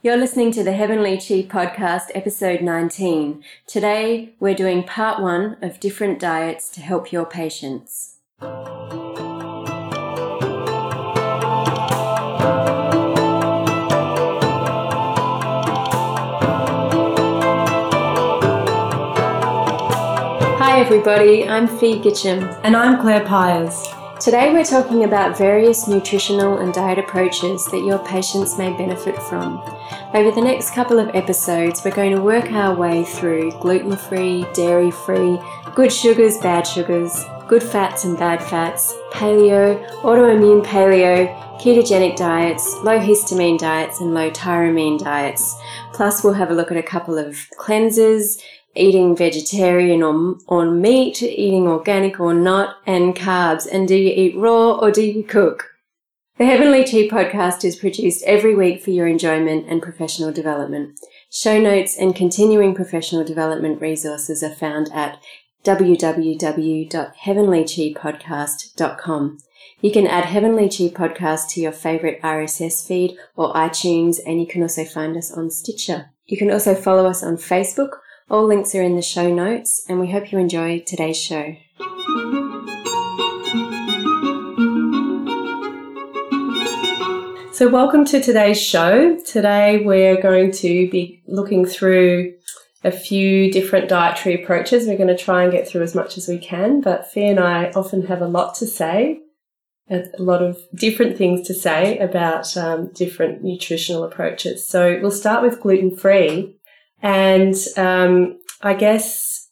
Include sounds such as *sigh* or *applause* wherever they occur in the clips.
You're listening to the Heavenly Chi podcast, episode 19. Today, we're doing part one of different diets to help your patients. Hi, everybody. I'm Fee Gitcham. And I'm Claire Pyers. Today, we're talking about various nutritional and diet approaches that your patients may benefit from. Over the next couple of episodes, we're going to work our way through gluten free, dairy free, good sugars, bad sugars, good fats and bad fats, paleo, autoimmune paleo, ketogenic diets, low histamine diets, and low tyramine diets. Plus, we'll have a look at a couple of cleansers, eating vegetarian or, or meat, eating organic or not, and carbs. And do you eat raw or do you cook? The Heavenly Chi podcast is produced every week for your enjoyment and professional development. Show notes and continuing professional development resources are found at www.heavenlychipodcast.com. You can add Heavenly Chi Podcast to your favorite RSS feed or iTunes, and you can also find us on Stitcher. You can also follow us on Facebook. All links are in the show notes, and we hope you enjoy today's show. So, welcome to today's show. Today, we're going to be looking through a few different dietary approaches. We're going to try and get through as much as we can, but Fee and I often have a lot to say, a lot of different things to say about um, different nutritional approaches. So, we'll start with gluten free. And um, I guess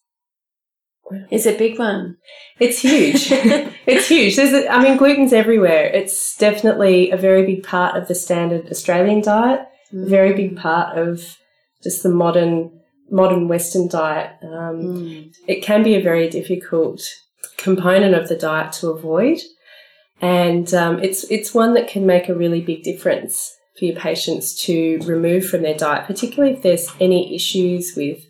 It's a big one. It's huge. *laughs* it's huge. There's, a, I mean, gluten's everywhere. It's definitely a very big part of the standard Australian diet. A very big part of just the modern modern Western diet. Um, Mm. It can be a very difficult component of the diet to avoid, and um, it's it's one that can make a really big difference for your patients to remove from their diet, particularly if there's any issues with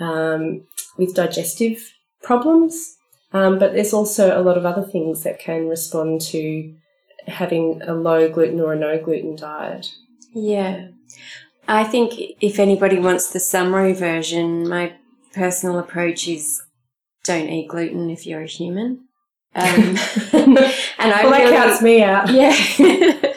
um, with digestive problems. Um, but there's also a lot of other things that can respond to having a low gluten or a no gluten diet. Yeah. I think if anybody wants the summary version, my personal approach is don't eat gluten if you're a human. Um, *laughs* *laughs* and I well, that counts me out. Yeah. *laughs*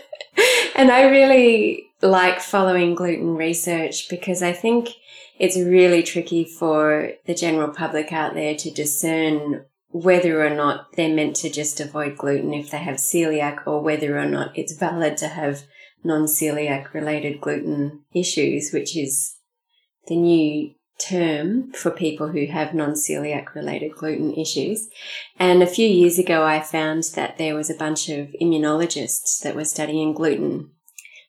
and I really like following gluten research because I think it's really tricky for the general public out there to discern whether or not they're meant to just avoid gluten if they have celiac or whether or not it's valid to have non-celiac related gluten issues, which is the new term for people who have non-celiac related gluten issues. And a few years ago, I found that there was a bunch of immunologists that were studying gluten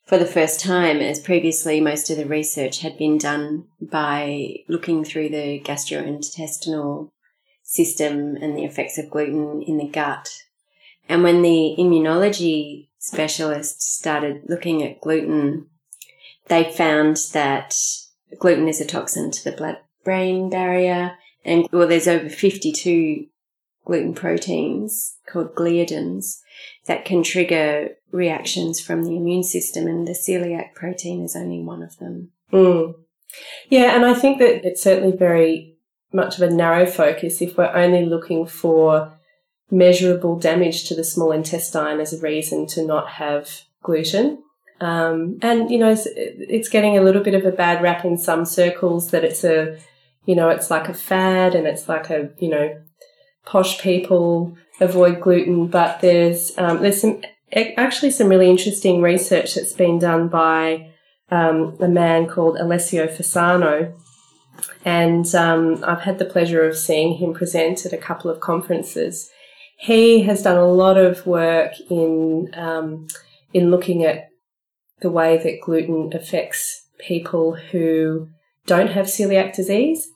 for the first time, as previously most of the research had been done by looking through the gastrointestinal system and the effects of gluten in the gut. And when the immunology specialists started looking at gluten, they found that gluten is a toxin to the blood brain barrier. And well, there's over 52 gluten proteins called gliadins that can trigger reactions from the immune system, and the celiac protein is only one of them. Mm. Yeah, and I think that it's certainly very much of a narrow focus if we're only looking for measurable damage to the small intestine as a reason to not have gluten. Um, and, you know, it's, it's getting a little bit of a bad rap in some circles that it's a, you know, it's like a fad and it's like a, you know, posh people avoid gluten. But there's, um, there's some, actually some really interesting research that's been done by um, a man called Alessio Fasano. And um, I've had the pleasure of seeing him present at a couple of conferences. He has done a lot of work in um, in looking at the way that gluten affects people who don't have celiac disease,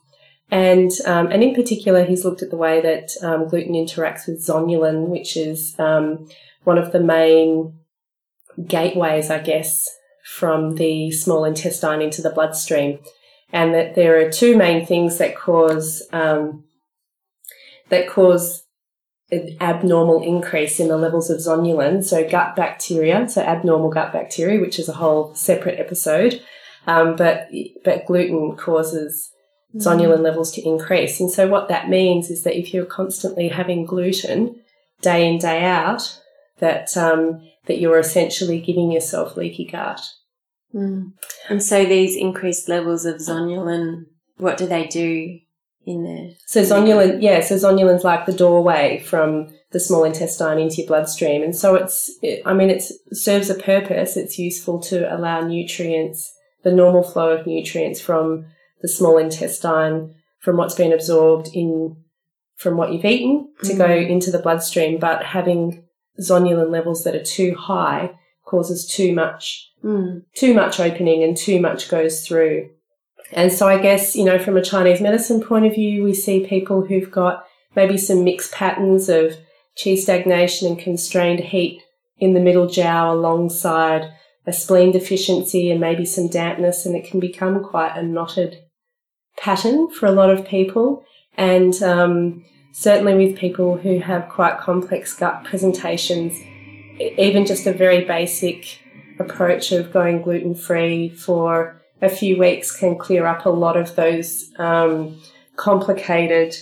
and um, and in particular, he's looked at the way that um, gluten interacts with zonulin, which is um, one of the main gateways, I guess, from the small intestine into the bloodstream, and that there are two main things that cause um, that cause an abnormal increase in the levels of zonulin. So gut bacteria, so abnormal gut bacteria, which is a whole separate episode, Um, but but gluten causes zonulin levels to increase, and so what that means is that if you're constantly having gluten day in day out, that um, that you're essentially giving yourself leaky gut. Mm. And so these increased levels of zonulin, what do they do in there? So zonulin, yeah, so zonulin's like the doorway from the small intestine into your bloodstream, and so it's, it, I mean, it serves a purpose. It's useful to allow nutrients, the normal flow of nutrients from the small intestine, from what's been absorbed in, from what you've eaten, to mm. go into the bloodstream. But having zonulin levels that are too high causes too much, mm. too much opening, and too much goes through. And so I guess, you know, from a Chinese medicine point of view, we see people who've got maybe some mixed patterns of qi stagnation and constrained heat in the middle jiao alongside a spleen deficiency and maybe some dampness, and it can become quite a knotted pattern for a lot of people. And um, certainly with people who have quite complex gut presentations, even just a very basic approach of going gluten free for a few weeks can clear up a lot of those um, complicated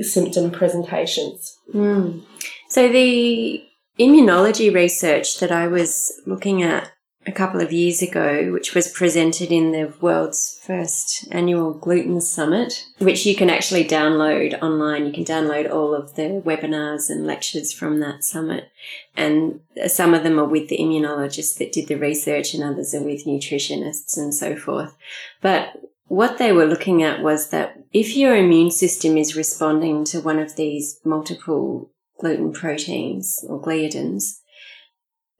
symptom presentations. Mm. So the immunology research that I was looking at a couple of years ago, which was presented in the world's first annual gluten summit, which you can actually download online. You can download all of the webinars and lectures from that summit. And some of them are with the immunologists that did the research and others are with nutritionists and so forth. But what they were looking at was that if your immune system is responding to one of these multiple gluten proteins or gliadins,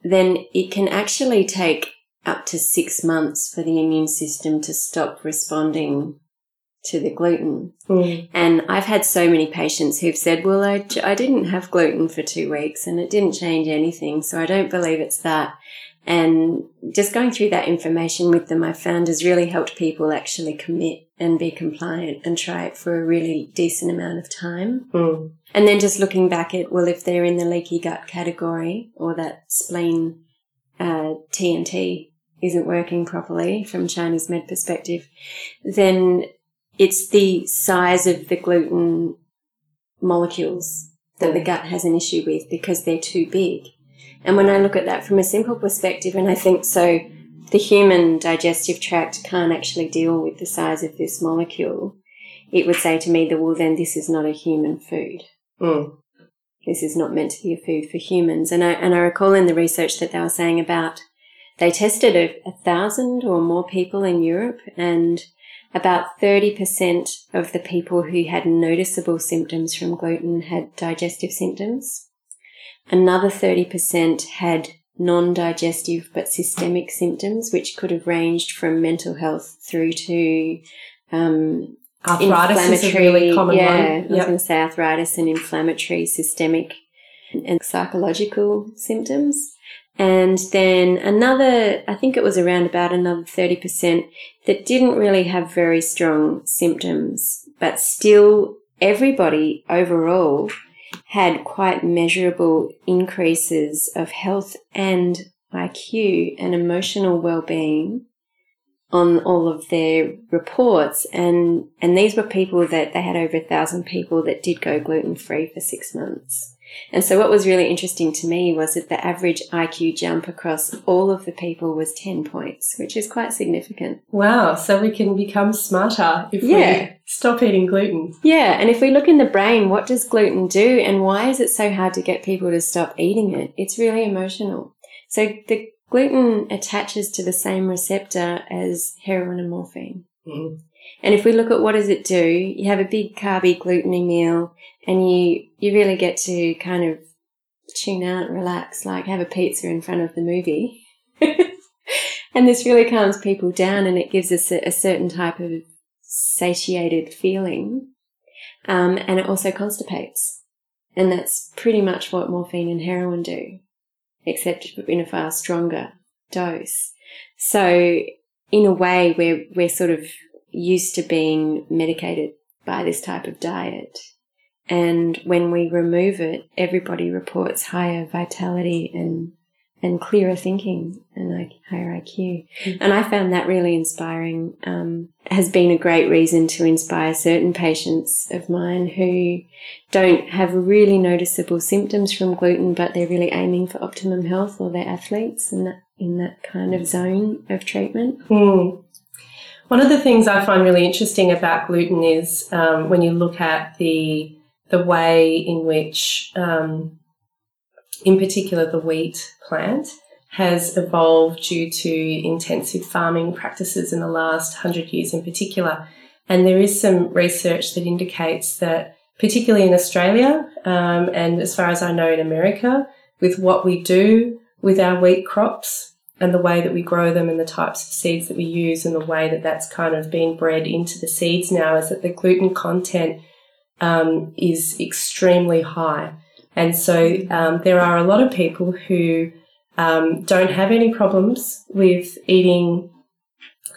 then it can actually take up to six months for the immune system to stop responding to the gluten. Mm. And I've had so many patients who've said, well, I, I didn't have gluten for two weeks and it didn't change anything. So I don't believe it's that. And just going through that information with them, I found has really helped people actually commit and be compliant and try it for a really decent amount of time. Mm. And then just looking back at, well, if they're in the leaky gut category or that spleen uh, TNT isn't working properly from Chinese med perspective, then it's the size of the gluten molecules that the gut has an issue with because they're too big. And when I look at that from a simple perspective, and I think so, the human digestive tract can't actually deal with the size of this molecule, it would say to me that, well, then this is not a human food. Mm. This is not meant to be a food for humans. And I, and I recall in the research that they were saying about they tested a, a thousand or more people in Europe and about 30% of the people who had noticeable symptoms from gluten had digestive symptoms. Another 30% had non-digestive but systemic symptoms, which could have ranged from mental health through to um, Arthritis is a really common yeah, one. Yeah, I was going to say arthritis and inflammatory, systemic, and psychological symptoms. And then another, I think it was around about another 30% that didn't really have very strong symptoms, but still everybody overall had quite measurable increases of health and IQ and emotional well-being on all of their reports. And and these were people that they had over a thousand people that did go gluten free for six months and so what was really interesting to me was that the average IQ jump across all of the people was 10 points, which is quite significant. Wow. So we can become smarter if yeah. we stop eating gluten. Yeah. And if we look in the brain, what does gluten do and why is it so hard to get people to stop eating it? It's really emotional. So the gluten attaches to the same receptor as heroin and morphine. Mm. And if we look at what does it do, you have a big carby gluteny meal and you, you really get to kind of tune out, relax, like have a pizza in front of the movie. *laughs* and this really calms people down and it gives us a, a certain type of satiated feeling. Um, and it also constipates. And that's pretty much what morphine and heroin do except in a far stronger dose. So in a way, we're, we're sort of used to being medicated by this type of diet. And when we remove it, everybody reports higher vitality and, and clearer thinking and like higher IQ. Mm-hmm. And I found that really inspiring. Um, has been a great reason to inspire certain patients of mine who don't have really noticeable symptoms from gluten, but they're really aiming for optimum health or they're athletes in that, in that kind of zone of treatment. Mm. One of the things I find really interesting about gluten is um, when you look at the the way in which um, in particular the wheat plant, has evolved due to intensive farming practices in the last hundred years in particular. And there is some research that indicates that, particularly in Australia, um, and as far as I know in America, with what we do with our wheat crops and the way that we grow them and the types of seeds that we use and the way that that's kind of being bred into the seeds now is that the gluten content um, is extremely high. And so um, there are a lot of people who um, don't have any problems with eating,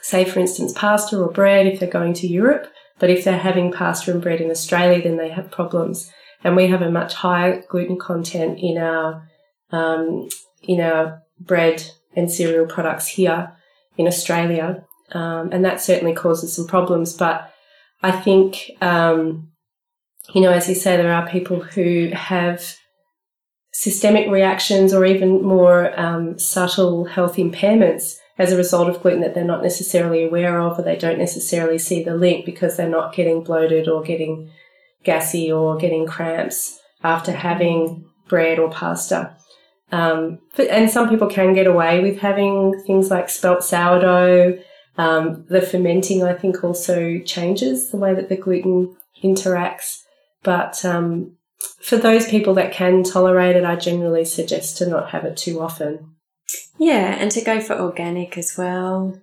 say, for instance, pasta or bread if they're going to Europe. But if they're having pasta and bread in Australia, then they have problems. And we have a much higher gluten content in our um, in our bread and cereal products here in Australia, um, and that certainly causes some problems. But I think um, you know, as you say, there are people who have systemic reactions or even more um, subtle health impairments as a result of gluten that they're not necessarily aware of or they don't necessarily see the link because they're not getting bloated or getting gassy or getting cramps after having bread or pasta. Um, and some people can get away with having things like spelt sourdough. Um, the fermenting, I think, also changes the way that the gluten interacts. But um, for those people that can tolerate it, I generally suggest to not have it too often. Yeah, and to go for organic as well.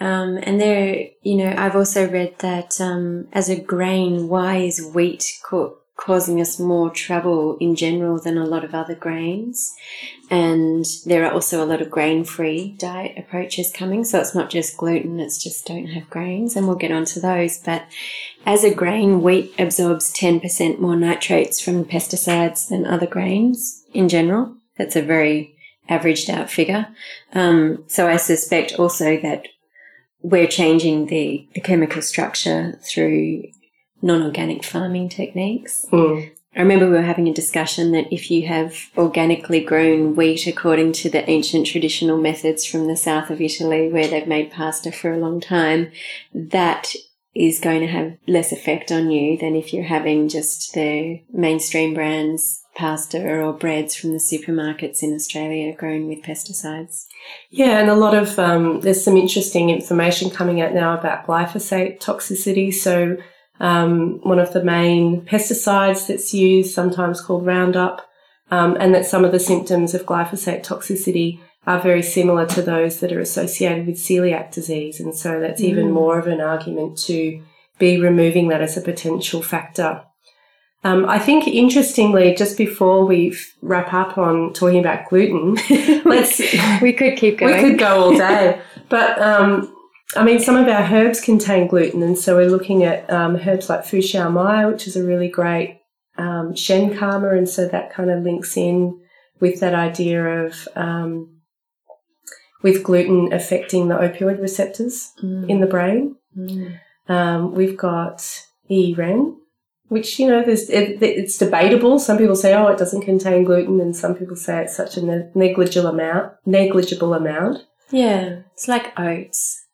Um, and there, you know, I've also read that um, as a grain, why is wheat cooked? Causing us more trouble in general than a lot of other grains. And there are also a lot of grain free diet approaches coming. So it's not just gluten, it's just don't have grains. And we'll get onto those. But as a grain, wheat absorbs 10% more nitrates from pesticides than other grains in general. That's a very averaged out figure. Um, so I suspect also that we're changing the, the chemical structure through non-organic farming techniques. Mm. I remember we were having a discussion that if you have organically grown wheat according to the ancient traditional methods from the south of Italy where they've made pasta for a long time, that is going to have less effect on you than if you're having just the mainstream brands pasta or breads from the supermarkets in Australia grown with pesticides. Yeah, and a lot of um, there's some interesting information coming out now about glyphosate toxicity. So um, one of the main pesticides that's used, sometimes called Roundup, um, and that some of the symptoms of glyphosate toxicity are very similar to those that are associated with celiac disease. And so that's mm. even more of an argument to be removing that as a potential factor. Um, I think interestingly, just before we wrap up on talking about gluten, *laughs* let's we could keep going. We could go all day, *laughs* but um, I mean, some of our herbs contain gluten, and so we're looking at um, herbs like Fu Xiao Mai, which is a really great um, Shen calmer, and so that kind of links in with that idea of um, with gluten affecting the opioid receptors mm. in the brain. Mm. Um, we've got E Ren, which you know, there's it, it's debatable. Some people say, oh, it doesn't contain gluten, and some people say it's such a negligible amount. Negligible amount. Yeah, it's like oats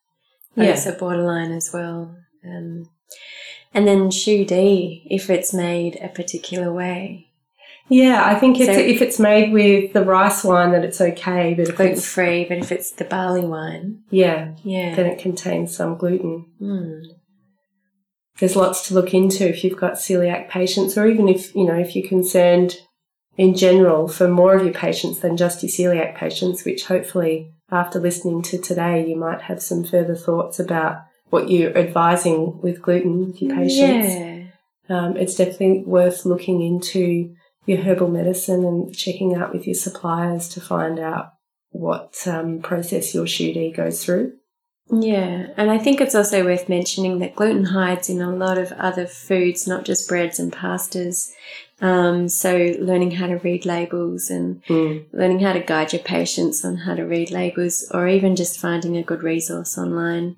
yeah. it's a borderline as well. Um, and then Shu Di, if it's made a particular way. Yeah, I think it's, so, if it's made with the rice wine, that it's okay. But if gluten free, but if it's the barley wine, yeah, yeah, then it contains some gluten. Mm. There's lots to look into if you've got celiac patients, or even if you know if you're concerned in general for more of your patients than just your celiac patients, which hopefully after listening to today, you might have some further thoughts about what you're advising with gluten with your patients. Yeah. Um, it's definitely worth looking into your herbal medicine and checking out with your suppliers to find out what um, process your Shu goes through. Yeah, and I think it's also worth mentioning that gluten hides in a lot of other foods, not just breads and pastas. Um, so learning how to read labels and Mm. learning how to guide your patients on how to read labels, or even just finding a good resource online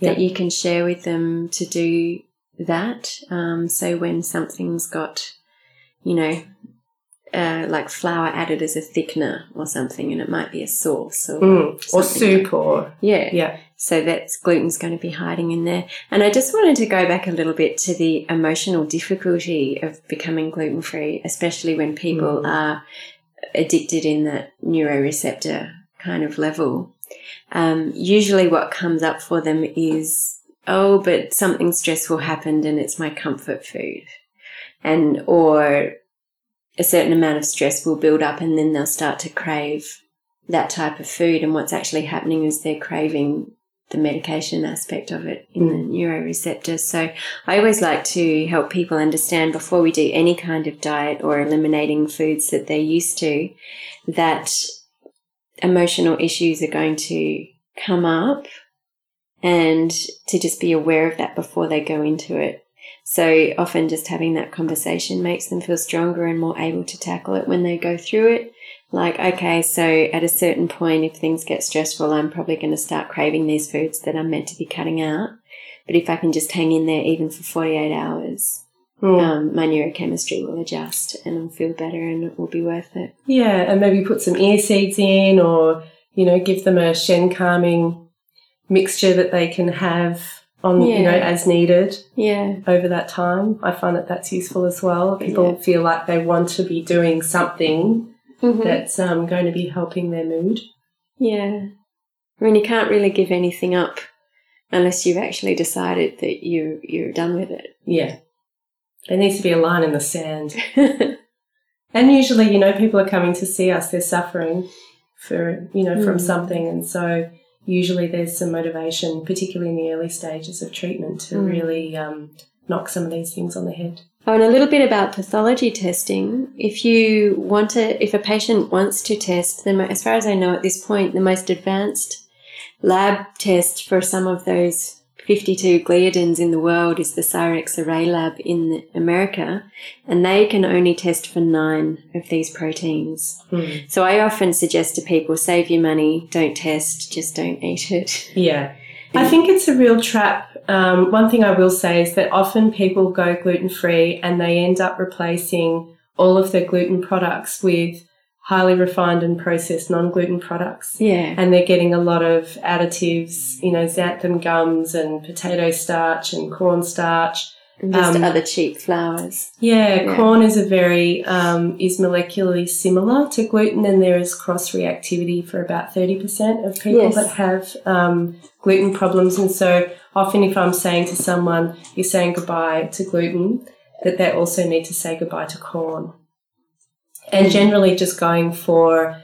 that you can share with them to do that. Um, so when something's got, you know, uh, like flour added as a thickener or something, and it might be a sauce or Mm. Or soup or yeah. yeah. So that's gluten's going to be hiding in there. And I just wanted to go back a little bit to the emotional difficulty of becoming gluten free, especially when people Mm. are addicted in that neuroreceptor kind of level. Um, usually what comes up for them is, oh, but something stressful happened and it's my comfort food. And, or a certain amount of stress will build up and then they'll start to crave that type of food. And what's actually happening is they're craving the medication aspect of it in the neuroreceptor. So I always like to help people understand before we do any kind of diet or eliminating foods that they're used to that emotional issues are going to come up and to just be aware of that before they go into it. So often just having that conversation makes them feel stronger and more able to tackle it when they go through it. Like, okay, so at a certain point, if things get stressful, I'm probably going to start craving these foods that I'm meant to be cutting out. But if I can just hang in there even for 48 hours, Mm. um, my neurochemistry will adjust and I'll feel better and it will be worth it. Yeah, and maybe put some ear seeds in or, you know, give them a Shen calming mixture that they can have on, you know, as needed Yeah. over that time. I find that that's useful as well. People Yeah. feel like they want to be doing something Mhm. that's um, going to be helping their mood. Yeah. I mean, you can't really give anything up unless you've actually decided that you you're done with it. Yeah. There needs to be a line in the sand. *laughs* And usually, you know, people are coming to see us, they're suffering for, you know, from Mm. something. And so usually there's some motivation, particularly in the early stages of treatment, to Mm. really um, knock some of these things on the head. oh, and a little bit about pathology testing. If you want to, if a patient wants to test, then as far as I know at this point, the most advanced lab test for some of those 52 gliadins in the world is the Cyrex Array Lab in America, and they can only test for nine of these proteins. Mm. So I often suggest to people save your money, don't test, just don't eat it. Yeah. I think it's a real trap. Um, one thing I will say is that often people go gluten free and they end up replacing all of their gluten products with highly refined and processed non gluten products. Yeah. and they're getting a lot of additives, you know, xanthan gums and potato starch and cornstarch. And just Um, other cheap flours. Yeah, Yeah. corn is a very um, is molecularly similar to gluten, and there is cross reactivity for about thirty percent of people Yes. that have um, gluten problems. And so, often, if I'm saying to someone, "You're saying goodbye to gluten," that they also need to say goodbye to corn, and Mm. generally just going for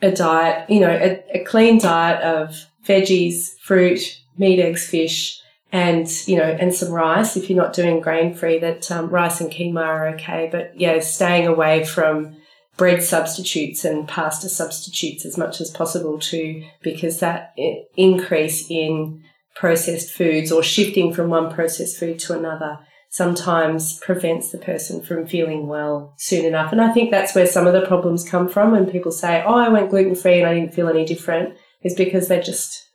a diet, you know, a, a clean diet of veggies, fruit, meat, eggs, fish, and you know, and some rice. If you're not doing grain free, that um, rice and quinoa are okay. But yeah, staying away from bread substitutes and pasta substitutes as much as possible too, because that increase in processed foods or shifting from one processed food to another sometimes prevents the person from feeling well soon enough. And I think that's where some of the problems come from when people say, Oh, I went gluten free and I didn't feel any different, is because they're just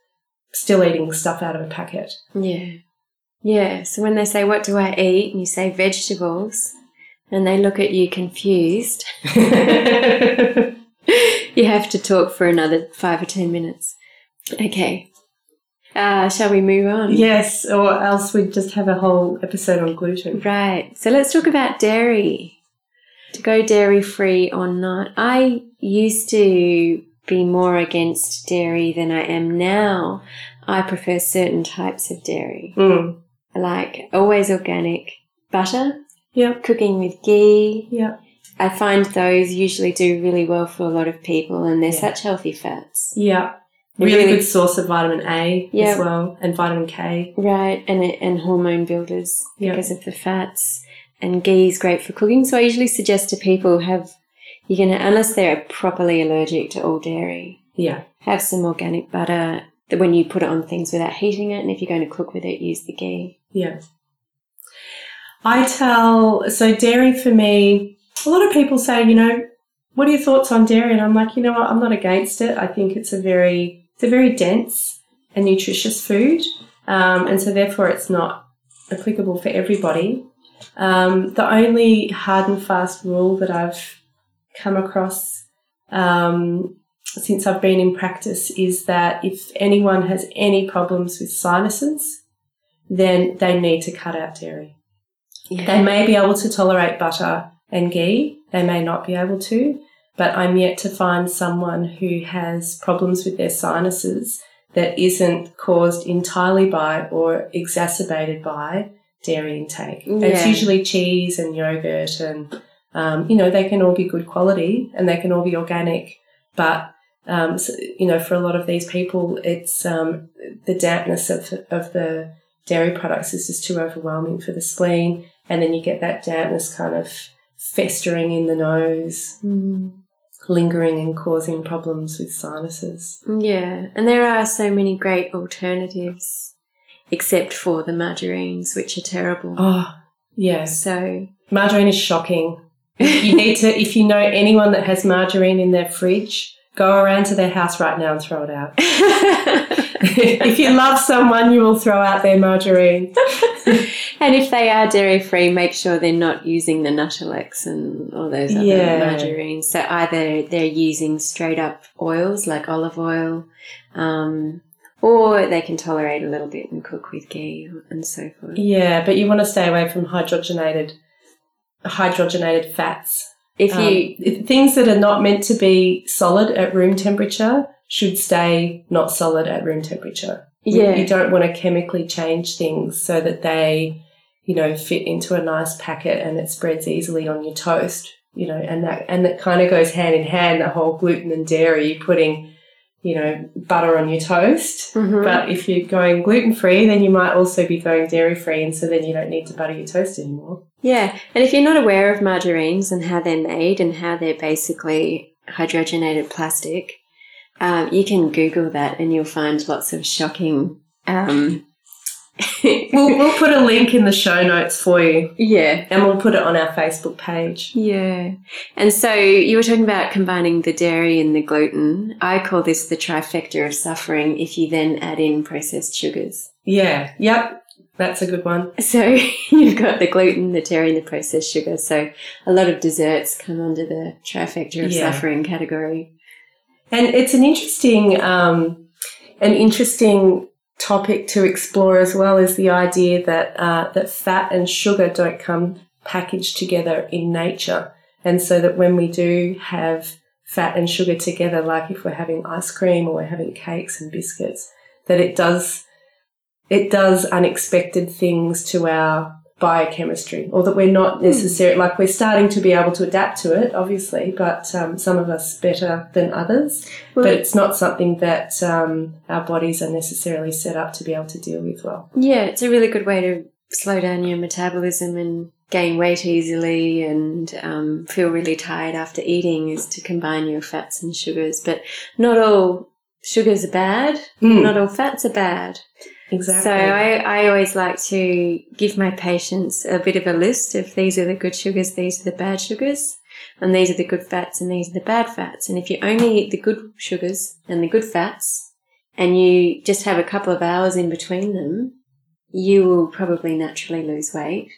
still eating stuff out of a packet. Yeah. Yeah. So when they say, What do I eat? and you say vegetables, and they look at you confused, *laughs* *laughs* you have to talk for another five or ten minutes. Okay. Uh, shall we move on? yes, or else we'd just have a whole episode on gluten. Right. So let's talk about dairy. To go dairy free or not. I used to be more against dairy than I am now. I prefer certain types of dairy. Mm. Like always organic butter, Yep. cooking with ghee. Yep. I find those usually do really well for a lot of people and they're Yeah. such healthy fats. Yeah. Really, really- good source of vitamin A Yeah. as well, and vitamin K. Right, and and hormone builders Yeah. because of the fats. And ghee is great for cooking. So I usually suggest to people have you're gonna unless they're properly allergic to all dairy, Yeah. have some organic butter that when you put it on things without heating it, and if you're going to cook with it, use the ghee. Yeah. I tell, so dairy for me, a lot of people say, you know, what are your thoughts on dairy? And I'm like, you know what, I'm not against it. I think it's a very, it's a very dense and nutritious food. Um, and so therefore it's not applicable for everybody. Um, the only hard and fast rule that I've come across um, since I've been in practice is that if anyone has any problems with sinuses, then they need to cut out dairy. Yeah. They may be able to tolerate butter and ghee, they may not be able to, but I'm yet to find someone who has problems with their sinuses that isn't caused entirely by or exacerbated by dairy intake. Yeah. It's usually cheese and yogurt and, um, you know, they can all be good quality and they can all be organic, but um, so, you know, for a lot of these people, it's um, the dampness of, of the dairy products is just too overwhelming for the spleen. And then you get that dampness kind of festering in the nose, mm. lingering and causing problems with sinuses. Yeah. And there are so many great alternatives, except for the margarines, which are terrible. Oh, yeah. So, margarine is shocking. You need to, if you know anyone that has margarine in their fridge, go around to their house right now and throw it out. *laughs* if you love someone, you will throw out their margarine. *laughs* and if they are dairy free, make sure they're not using the Nuttelex and all those other yeah. margarines. So either they're using straight up oils like olive oil, um, or they can tolerate a little bit and cook with ghee and so forth. Yeah, but you want to stay away from hydrogenated hydrogenated fats if you um, things that are not meant to be solid at room temperature should stay not solid at room temperature. Yeah. You don't want to chemically change things so that they, you know, fit into a nice packet and it spreads easily on your toast, you know, and that and that kind of goes hand in hand, the whole gluten and dairy, putting you know, butter on your toast. Mm-hmm. But if you're going gluten free, then you might also be going dairy free. And so then you don't need to butter your toast anymore. Yeah. And if you're not aware of margarines and how they're made and how they're basically hydrogenated plastic, um, you can Google that and you'll find lots of shocking um, *laughs* we'll, we'll put a link in the show notes for you. Yeah. And we'll put it on our Facebook page. Yeah. And so you were talking about combining the dairy and the gluten. I call this the trifecta of suffering if you then add in processed sugars. Yeah. Yep. That's a good one. So *laughs* you've got the gluten, the dairy, and the processed sugar. So a lot of desserts come under the trifecta of yeah. suffering category. And it's an interesting, um, an interesting topic to explore as well is the idea that uh, that fat and sugar don't come packaged together in nature, and so that when we do have fat and sugar together, like if we're having ice cream or we're having cakes and biscuits, that it does it does unexpected things to our biochemistry, or that we're not hmm. necessarily like we're starting to be able to adapt to it, obviously, but um, some of us better than others. Well, but it's not something that um, our bodies are necessarily set up to be able to deal with well. Yeah, it's a really good way to slow down your metabolism and gain weight easily and um, feel really tired after eating is to combine your fats and sugars. But not all sugars are bad, mm. not all fats are bad. Exactly. So I, I always like to give my patients a bit of a list of these are the good sugars, these are the bad sugars, and these are the good fats and these are the bad fats. And if you only eat the good sugars and the good fats, and you just have a couple of hours in between them, you will probably naturally lose weight.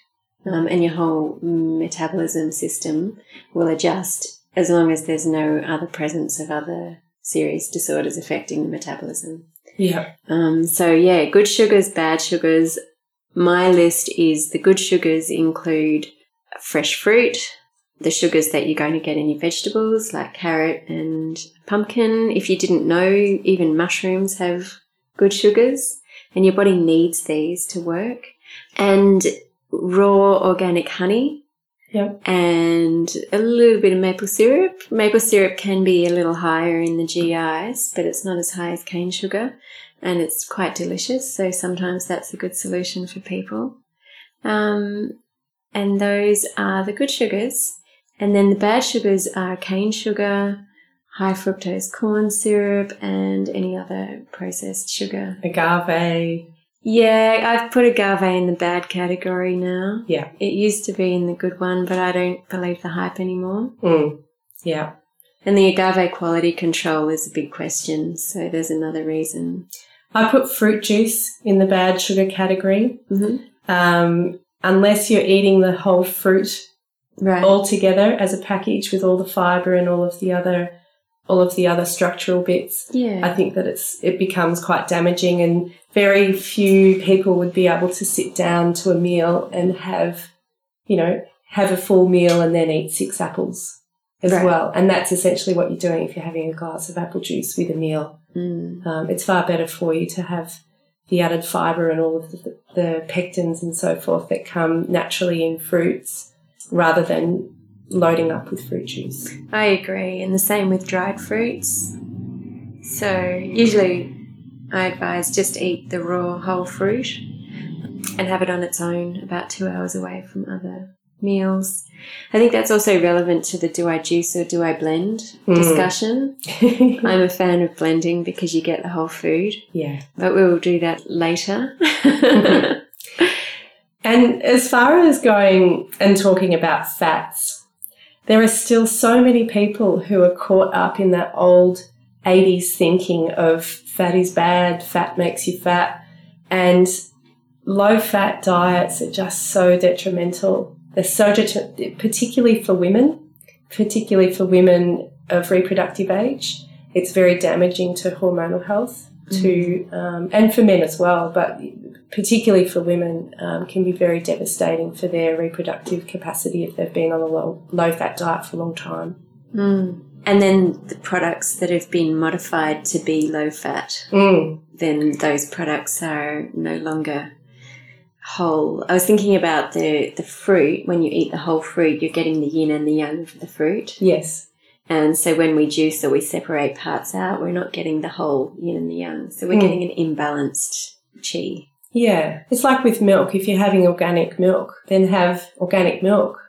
Um, and your whole metabolism system will adjust as long as there's no other presence of other serious disorders affecting the metabolism. Yeah. Um, so yeah, good sugars, bad sugars. My list is the good sugars include fresh fruit, the sugars that you're going to get in your vegetables like carrot and pumpkin. If you didn't know, even mushrooms have good sugars and your body needs these to work. And raw organic honey. Yep. And a little bit of maple syrup. Maple syrup can be a little higher in the GIs, but it's not as high as cane sugar and it's quite delicious. So sometimes that's a good solution for people. Um, and those are the good sugars. And then the bad sugars are cane sugar, high fructose corn syrup, and any other processed sugar. Agave. Yeah, I've put agave in the bad category now. Yeah. It used to be in the good one, but I don't believe the hype anymore. Mm. Yeah. And the agave quality control is a big question, so there's another reason. I put fruit juice in the bad sugar category. Mm-hmm. Um, unless you're eating the whole fruit Right. all together as a package with all the fiber and all of the other all of the other structural bits. yeah. I think that it's it becomes quite damaging and very few people would be able to sit down to a meal and have you know have a full meal and then eat six apples as Right. well and that's essentially what you're doing if you're having a glass of apple juice with a meal Mm. um, it's far better for you to have the added fiber and all of the, the pectins and so forth that come naturally in fruits rather than loading up with fruit juice. I agree, and the same with dried fruits. So usually I advise just eat the raw whole fruit and have it on its own about two hours away from other meals. I think that's also relevant to the do I juice or do I blend Mm. discussion. *laughs* I'm a fan of blending because you get the whole food, yeah. but we will do that later. *laughs* And as far as going and talking about fats, there are still so many people who are caught up in that old 80s thinking of fat is bad, fat makes you fat, and low fat diets are just so detrimental. They're so particularly for women, particularly for women of reproductive age. It's very damaging to hormonal health, to um, and for men as well, but particularly for women, um, can be very devastating for their reproductive capacity if they've been on a low, low fat diet for a long time. Mm. And then the products that have been modified to be low fat. Mm. then those products are no longer whole. I was thinking about the, the fruit. When you eat the whole fruit, you're getting the yin and the yang of the fruit. Yes. And so when we juice or we separate parts out, we're not getting the whole yin and the yang. So we're Mm. getting an imbalanced chi. Yeah. It's like with milk. If you're having organic milk, then have organic milk.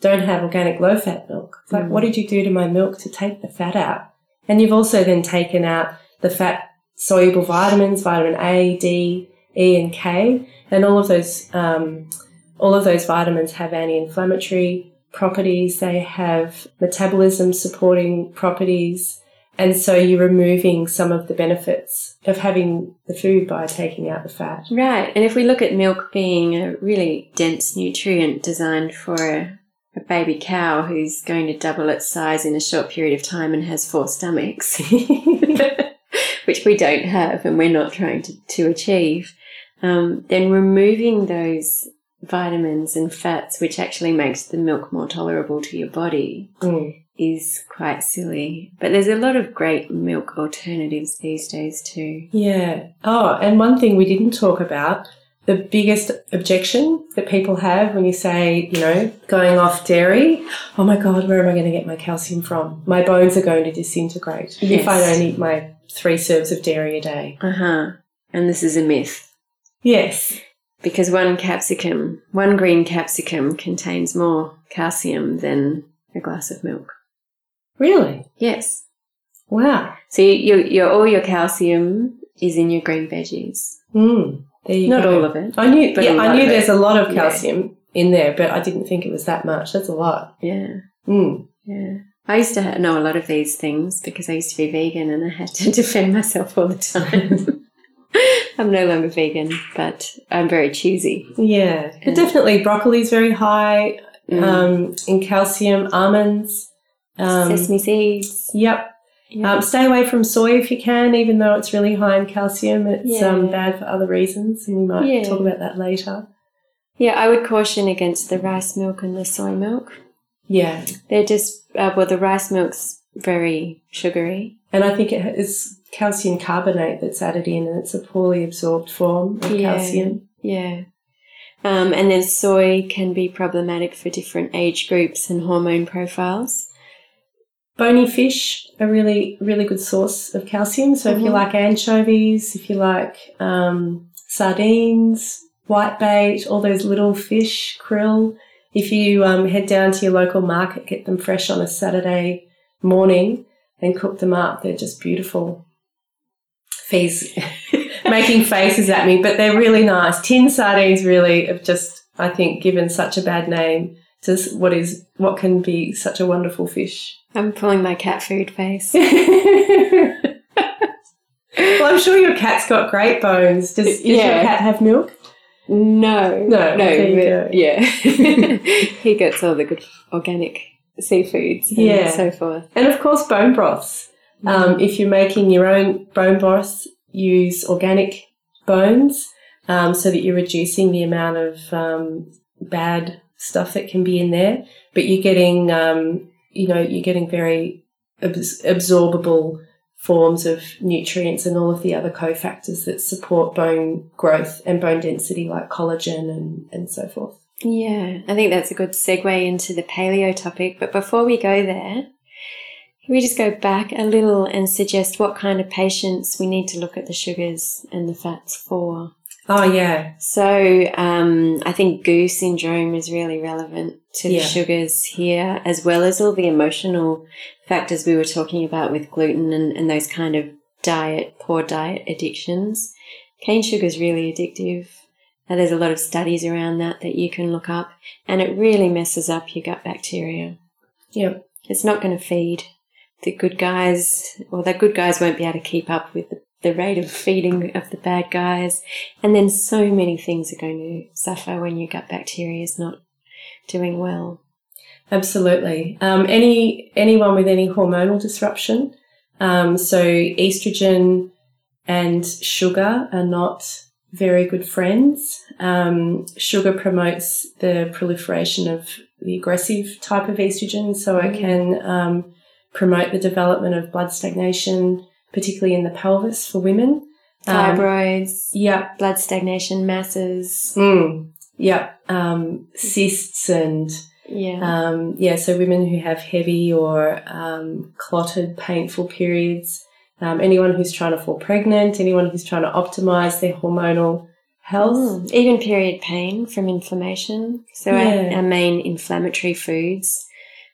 Don't have organic low fat milk. It's like, Mm. what did you do to my milk to take the fat out? And you've also then taken out the fat soluble vitamins, vitamin A, D, E, and K, and all of those, um, all of those vitamins have anti-inflammatory properties. They have metabolism supporting properties. And so you're removing some of the benefits of having the food by taking out the fat. Right. And if we look at milk being a really dense nutrient designed for a, a baby cow who's going to double its size in a short period of time and has four stomachs, *laughs* which we don't have and we're not trying to, to achieve, um, then removing those vitamins and fats, which actually makes the milk more tolerable to your body, Mm. is quite silly. But there's a lot of great milk alternatives these days too. Yeah. Oh, and one thing we didn't talk about the biggest objection that people have when you say, you know, going off dairy, oh my God, where am I going to get my calcium from? My bones are going to disintegrate if I don't eat my three serves of dairy a day. Uh huh. And this is a myth. Yes. Because one capsicum, one green capsicum contains more calcium than a glass of milk. Really? Yes. Wow. So you, you, your, all your calcium is in your green veggies. Mm. There you Not go. all of it. I knew, but yeah, I knew of it. there's a lot of Yeah. calcium in there, but I didn't think it was that much. That's a lot. Yeah. Mm. Yeah. I used to know a lot of these things because I used to be vegan and I had to *laughs* defend myself all the time. *laughs* *laughs* I'm no longer vegan, but I'm very choosy. Yeah. But Yeah. definitely broccoli is very high Mm. um, in calcium. Almonds. Um, Sesame seeds. Yep. Yeah. Um, stay away from soy if you can, even though it's really high in calcium. It's um, Yeah. bad for other reasons, and we might Yeah. talk about that later. yeah, I would caution against the rice milk and the soy milk. Yeah. They're just, uh, well, the rice milk's very sugary. And I think it is calcium carbonate that's added in, and it's a poorly absorbed form of Yeah. calcium. Yeah. Um, and then soy can be problematic for different age groups and hormone profiles. Bony fish, a really, really good source of calcium. So if you Mhm. like anchovies, if you like um, sardines, whitebait, all those little fish, krill, if you um, head down to your local market, get them fresh on a Saturday morning and cook them up, they're just beautiful. Fees, *laughs* make making faces at me, but they're really nice. Tin sardines really have just, I think, given such a bad name to what is what can be such a wonderful fish. I'm pulling my cat food face. *laughs* well, I'm sure your cat's got great bones. Does, does Yeah. your cat have milk? No, No, no, there you but- go. yeah. *laughs* he gets all the good organic seafoods and Yeah. so forth. And of course, bone broths. Um, if you're making your own bone broth, use organic bones um, so that you're reducing the amount of um, bad stuff that can be in there. But you're getting, um, you know, you're getting very abs- absorbable forms of nutrients and all of the other cofactors that support bone growth and bone density, like collagen and, and so forth. Yeah, I think that's a good segue into the paleo topic. But before we go there, can we just go back a little and suggest what kind of patients we need to look at the sugars and the fats for? Oh, yeah. So um, I think GU syndrome is really relevant to the sugars here, as well as all the emotional factors we were talking about with gluten and, and those kind of diet, poor diet addictions. Cane sugar is really addictive. And there's a lot of studies around that that you can look up, and it really messes up your gut bacteria. Yeah. It's not going to feed the good guys, or the good guys won't be able to keep up with the, the rate of feeding of the bad guys. And then so many things are going to suffer when your gut bacteria is not doing well. Absolutely. Um, any anyone with any hormonal disruption, um, so estrogen and sugar are not very good friends. Um, sugar promotes the proliferation of the aggressive type of estrogen, so it Mm. can um, promote the development of blood stagnation, particularly in the pelvis for women. Um, Fibroids, yeah, blood stagnation, masses. mm, yeah, um, cysts and Yeah. um, yeah, so women who have heavy or um, clotted, painful periods, um, anyone who's trying to fall pregnant, anyone who's trying to optimize their hormonal health. Mm, Even period pain from inflammation. So our, our main inflammatory foods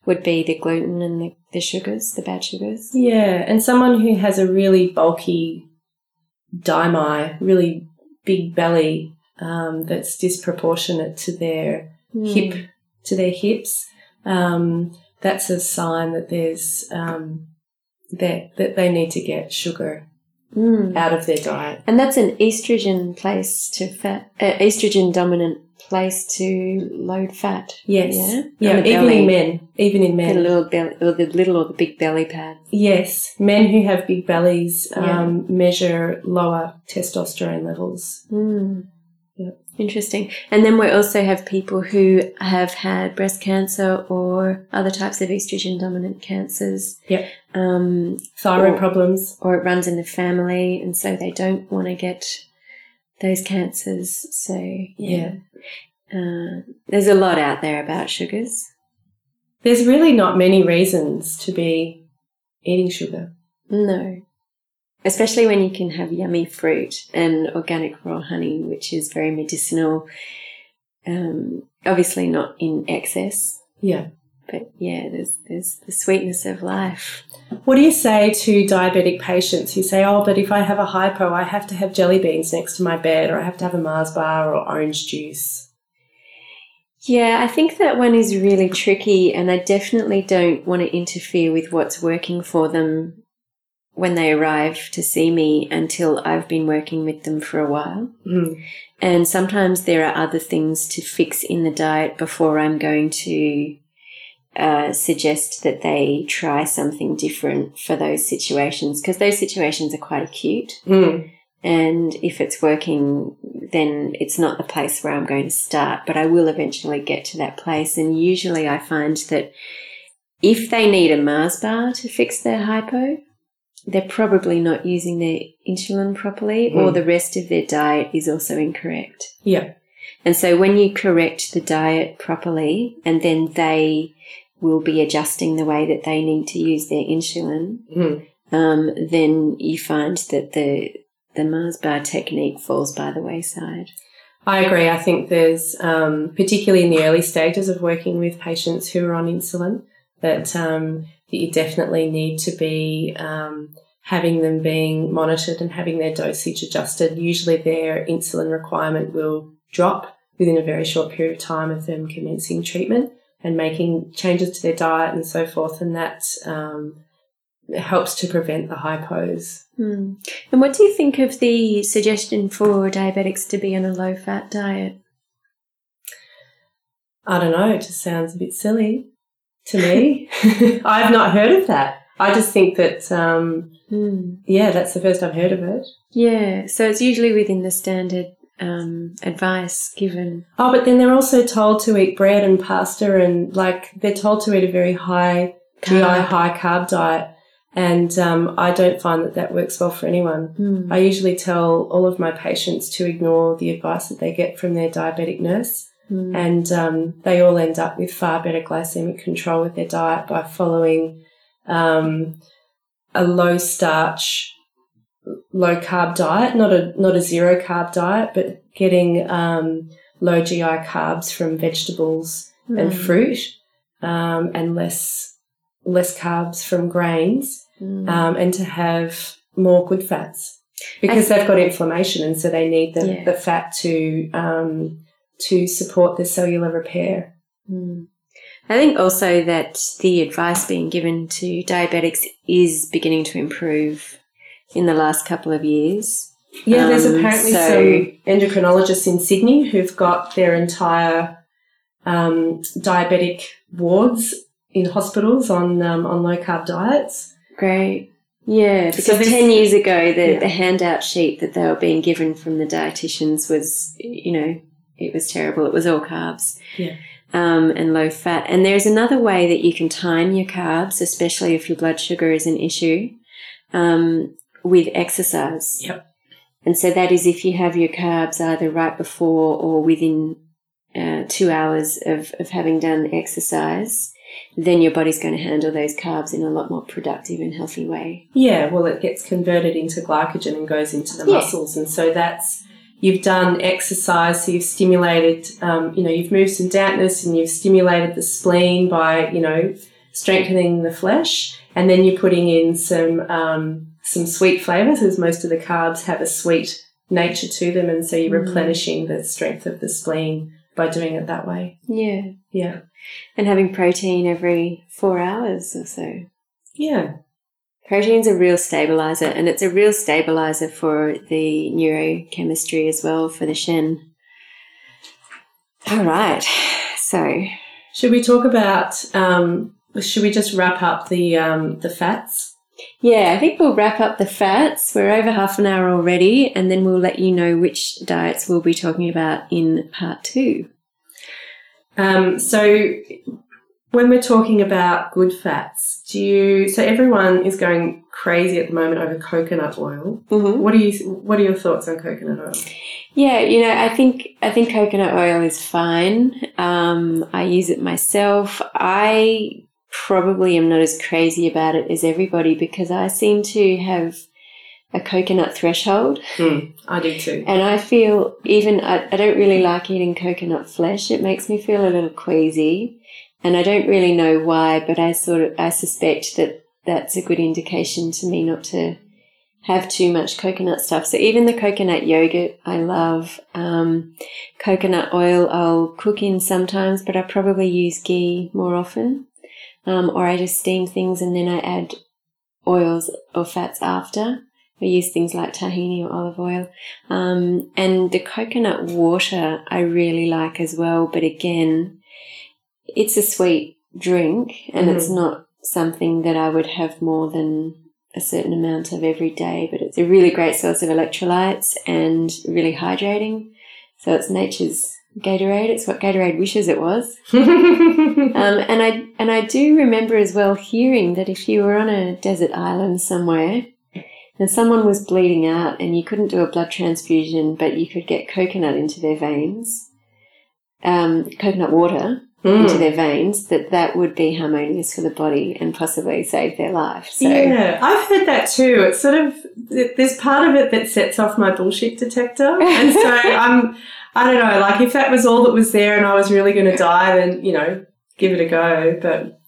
would be the gluten and the, the sugars, the bad sugars. Yeah, and someone who has a really bulky dimi, really big belly um, that's disproportionate to their Mm. hip, to their hips. Um, that's a sign that there's um, that that they need to get sugar Mm. out of their diet. And that's an estrogen place to fat, uh, estrogen dominant place to load fat. Yes. Yeah. Yeah, even belly. in men. Even in men. The little belly, or the little or the big belly pad. Yes. Men who have big bellies Yeah. um, measure lower testosterone levels. Mm. Yep. Interesting. And then we also have people who have had breast cancer or other types of estrogen dominant cancers. Yep. Um, Thyroid Or- problems. or it runs in the family, and so they don't want to get those cancers. So, yeah. Uh, there's a lot out there about sugars. There's really not many reasons to be eating sugar. No. Especially when you can have yummy fruit and organic raw honey, which is very medicinal. Um, obviously not in excess, Yeah. but yeah, there's there's the sweetness of life. What do you say to diabetic patients who say, oh, but if I have a hypo, I have to have jelly beans next to my bed, or I have to have a Mars bar or orange juice? Yeah, I think that one is really tricky, and I definitely don't want to interfere with what's working for them when they arrive to see me until I've been working with them for a while. Mm. And sometimes there are other things to fix in the diet before I'm going to uh, suggest that they try something different for those situations because those situations are quite acute. Mm. And if it's working, then it's not the place where I'm going to start, but I will eventually get to that place. And usually I find that if they need a Mars bar to fix their hypo, they're probably not using their insulin properly or Mm. the rest of their diet is also incorrect. Yeah. And so when you correct the diet properly and then they will be adjusting the way that they need to use their insulin, Mm. um, then you find that the the Mars bar technique falls by the wayside. I agree. I think there's, um, particularly in the early stages of working with patients who are on insulin, that, um, that you definitely need to be um, having them being monitored and having their dosage adjusted. Usually their insulin requirement will drop within a very short period of time of them commencing treatment and making changes to their diet and so forth. And that um, helps to prevent the hypos. Mm. And what do you think of the suggestion for diabetics to be on a low fat diet? I don't know, it just sounds a bit silly to me. *laughs* I've not heard of that. I just think that, um, mm. yeah, that's the first I've heard of it. Yeah, so it's usually within the standard um, advice given. Oh, but then they're also told to eat bread and pasta and like they're told to eat a very high GI, high carb diet. And um, I don't find that that works well for anyone. Mm. I usually tell all of my patients to ignore the advice that they get from their diabetic nurse. Mm. And um, they all end up with far better glycemic control with their diet by following um, a low starch, low carb diet, not a not a zero carb diet, but getting um, low GI carbs from vegetables and Mm. fruit, um, and less less carbs from grains, Mm. um, and to have more good fats because they've got inflammation, and so they need the, Yeah. the fat to um, to support the cellular repair. Mm. I think also that the advice being given to diabetics is beginning to improve in the last couple of years. Yeah, there's Um, apparently so- some endocrinologists in Sydney who've got their entire um, diabetic wards in hospitals on um, on low carb diets. Great. Yeah, because So this- 10 years ago, the, Yeah. the handout sheet that they were being given from the dietitians was, you know, it was terrible. It was all carbs. Yeah. Um, and low fat. And there's another way that you can time your carbs, especially if your blood sugar is an issue, um, with exercise. Yep. And so that is if you have your carbs either right before or within uh, two hours of, of having done exercise, then your body's going to handle those carbs in a lot more productive and healthy way. Yeah, well, it gets converted into glycogen and goes into the Yeah. muscles, and so that's you've done exercise, so you've stimulated, um, you know, you've moved some dampness and you've stimulated the spleen by, you know, strengthening the flesh, and then you're putting in some um, some sweet flavors, as most of the carbs have a sweet nature to them, and so you're Mm. replenishing the strength of the spleen by doing it that way. Yeah. Yeah, And having protein every four hours or so. yeah, Protein's a real stabilizer, and it's a real stabilizer for the neurochemistry as well for the shen. All right. So, Should we talk about? Um, should we just wrap up the um, the fats? Yeah, I think we'll wrap up the fats. We're over half an hour already, and then we'll let you know which diets we'll be talking about in part two. Um, so when we're talking about good fats, do you? So everyone is going crazy at the moment over coconut oil. Mm-hmm. What do you? What are your thoughts on coconut oil? Yeah, you know, I think I think coconut oil is fine. Um, I use it myself. I probably am not as crazy about it as everybody because I seem to have a coconut threshold, I do too. and I feel even I, I don't really like eating coconut flesh. It makes me feel a little queasy, and I don't really know why, but I sort of I suspect that that's a good indication to me not to have too much coconut stuff. So even the coconut yogurt I love. Um, coconut oil I'll cook in sometimes, but I probably use ghee more often. Um, or I just steam things and then I add oils or fats after. We use things like tahini or olive oil. Um, and the coconut water I really like as well, but again, it's a sweet drink and it's not something that I would have more than a certain amount of every day, but it's a really great source of electrolytes and really hydrating. So it's nature's Gatorade. It's what Gatorade wishes it was. *laughs* Um, and I and I do remember as well hearing that if you were on a desert island somewhere and someone was bleeding out and you couldn't do a blood transfusion, but you could get coconut into their veins, um, coconut water into Mm. their veins, that that would be harmonious for the body and possibly save their life. So Yeah, I've heard that too. It's sort of there's part of it that sets off my bullshit detector, and so *laughs* I'm I don't know, like if that was all that was there and I was really going to die, then you know, give it a go. But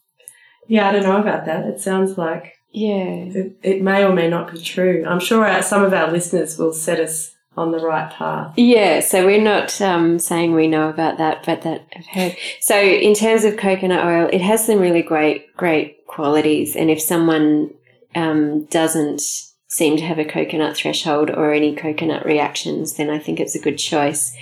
yeah, I don't know about that. It sounds like Yeah. It, it may or may not be true. I'm sure our, some of our listeners will set us on the right path. Yeah, so we're not um, saying we know about that, but that I've heard. So, in terms of coconut oil, it has some really great, great qualities. And if someone um, doesn't seem to have a coconut threshold or any coconut reactions, then I think it's a good choice.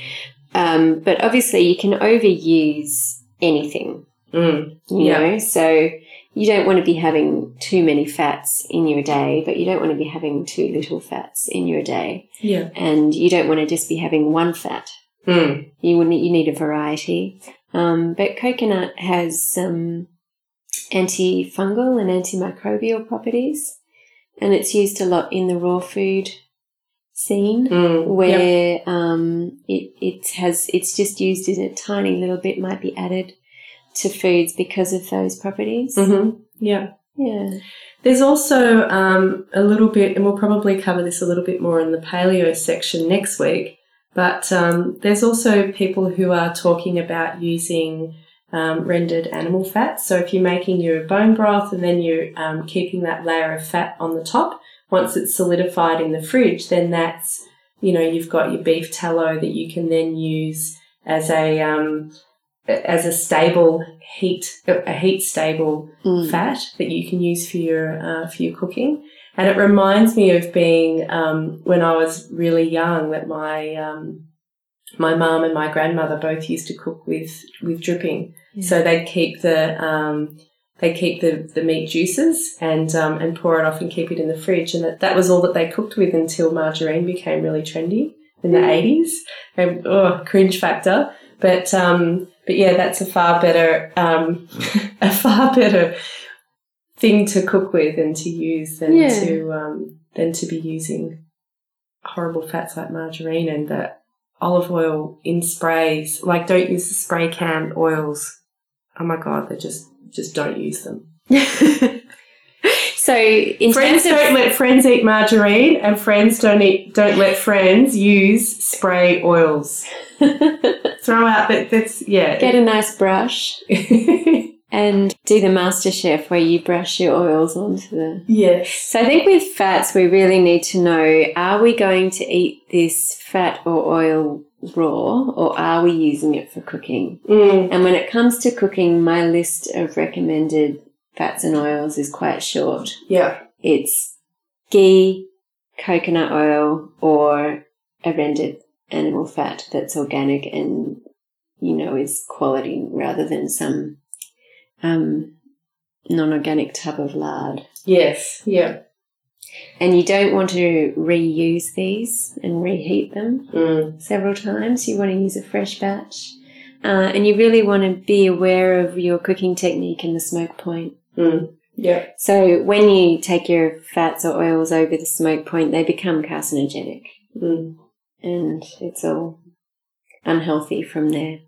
Um, but obviously, you can overuse anything, Mm. you Yeah. know. So you don't want to be having too many fats in your day, but you don't want to be having too little fats in your day, Yeah. and you don't want to just be having one fat. Mm. You would need, you need a variety. Um, but coconut has some antifungal and antimicrobial properties, and it's used a lot in the raw food scene Mm. Yep. where um, it, it has it's just used in a tiny little bit might be added to foods because of those properties. hmm Yeah. Yeah. There's also um, a little bit, and we'll probably cover this a little bit more in the paleo section next week, but um, there's also people who are talking about using um, rendered animal fat. So if you're making your bone broth and then you're um, keeping that layer of fat on the top, once it's solidified in the fridge, then that's, you know, you've got your beef tallow that you can then use as a, um, as a stable heat, a heat stable Mm. fat that you can use for your uh, for your cooking. And it reminds me of being um, when I was really young that my um, my mum and my grandmother both used to cook with with dripping. Yeah. So they'd keep the um, they keep the, the meat juices and um, and pour it off and keep it in the fridge. And that, that was all that they cooked with until margarine became really trendy in the Mm. eighties. And oh, cringe factor. But um, but yeah, that's a far better um, *laughs* a far better thing to cook with and to use than Yeah. to um, than to be using horrible fats like margarine and the olive oil in sprays. Like, don't use the spray can oils. Oh my god, they just just don't use them. *laughs* so in friends don't let friends eat margarine, and friends don't eat don't let friends use spray oils. *laughs* Throw out that that's yeah. get a nice brush *laughs* and do the master chef where you brush your oils onto the yes. So I think with fats, we really need to know: Are we going to eat this fat or oil raw, or are we using it for cooking? Mm. And when it comes to cooking, my list of recommended fats and oils is quite short. Yeah. It's ghee, coconut oil, or a rendered animal fat that's organic and you know is quality rather than some um, non-organic tub of lard. Yes. Yeah. And you don't want to reuse these and reheat them Mm. several times. You want to use a fresh batch. Uh, and you really want to be aware of your cooking technique and the smoke point. Mm. Yeah. So when you take your fats or oils over the smoke point, they become carcinogenic Mm. and it's all unhealthy from there.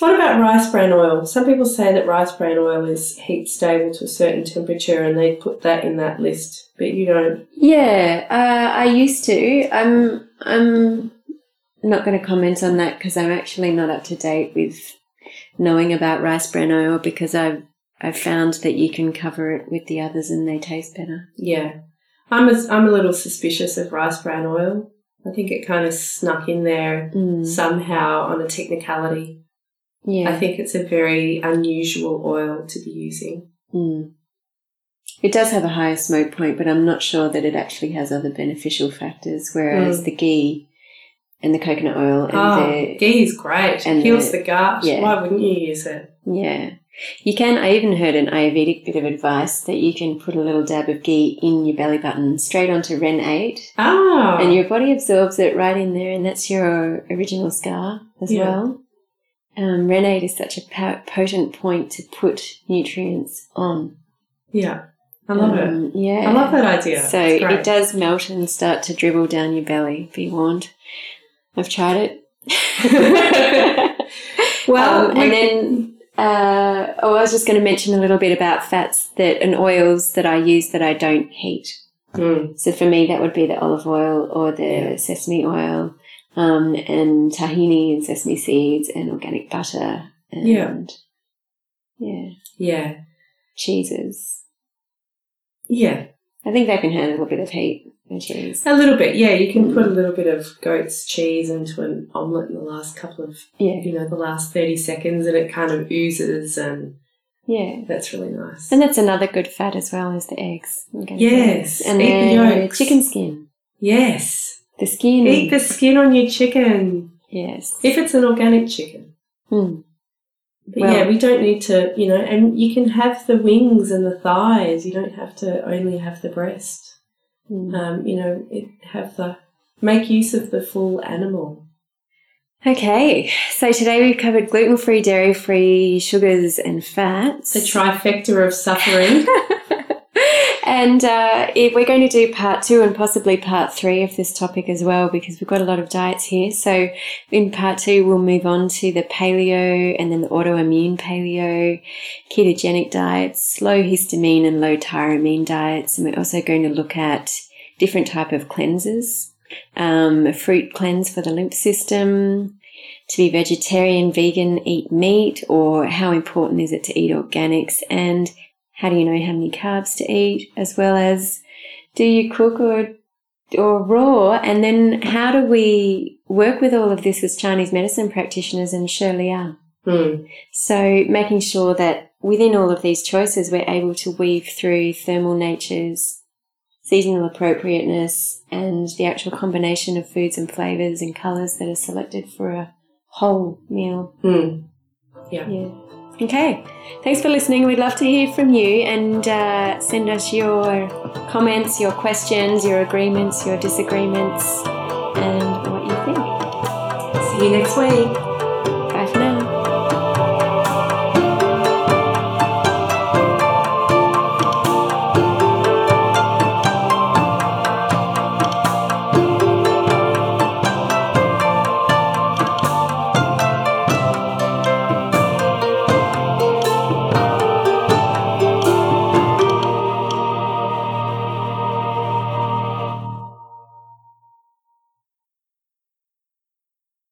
What about rice bran oil? Some people say that rice bran oil is heat stable to a certain temperature, and they put that in that list, but you don't. Yeah, uh, I used to. I'm I'm not going to comment on that because I'm actually not up to date with knowing about rice bran oil because I've I've found that you can cover it with the others and they taste better. Yeah, I'm a, I'm a little suspicious of rice bran oil. I think it kind of snuck in there Mm, somehow on a technicality. Yeah, I think it's a very unusual oil to be using. Mm. It does have a higher smoke point, but I'm not sure that it actually has other beneficial factors. Whereas Mm. the ghee and the coconut oil and oh, the ghee is great. and Heals the- the, gut. yeah. Why wouldn't you use it? Yeah. You can, I even heard an Ayurvedic bit of advice that you can put a little dab of ghee in your belly button straight onto Ren 8 Oh, and your body absorbs it right in there and that's your original scar as Yeah. well. Um, Ren 8 is such a potent point to put nutrients on. yeah, I love it. Um, Yeah. I love that idea. So it does melt and start to dribble down your belly, be warned. I've tried it. *laughs* Well, Um, we- and then, uh, oh, I was just going to mention a little bit about fats that and oils that I use that I don't heat. Mm, So for me, that would be the olive oil or the Yeah. sesame oil, um, and tahini and sesame seeds and organic butter. And, Yeah. Yeah. yeah. Cheeses. Yeah, I think they can handle a little bit of heat. The cheese. a little bit. Yeah, you can put a little bit of goat's cheese into an omelette in the last couple of, Yeah, you know, the last 30 seconds and it kind of oozes and yeah. that's really nice. And that's another good fat as well as the eggs. Yes, say. and eat the the yolks. chicken skin. yes. The skin. Eat the skin on your chicken. yes. If it's an organic chicken. Hmm. But Well- yeah, we don't need to, you know, and you can have the wings and the thighs. You don't have to only have the breast. Hmm. Um, you know, it, have the make use of the full animal. Okay, so today we've covered gluten free, dairy free, sugars, and fats. The trifecta of suffering. *laughs* and uh, if we're going to do part two and possibly part three of this topic as well, because we've got a lot of diets here. So in part two, we'll move on to the paleo and then the autoimmune paleo, ketogenic diets, low histamine and low tyramine diets, and we're also going to look at different type of cleanses. Um, a fruit cleanse for the lymph system, to be vegetarian, vegan, eat meat, or how important is it to eat organics, and how do you know how many carbs to eat, as well as do you cook or or raw, and then how do we work with all of this as Chinese medicine practitioners and surely are. Hmm. So making sure that within all of these choices, we're able to weave through thermal natures, seasonal appropriateness, and the actual combination of foods and flavors and colors that are selected for a whole meal. Hmm. Yeah. Okay. Thanks for listening. We'd love to hear from you and uh, send us your comments, your questions, your agreements, your disagreements, and what you think. See you next week.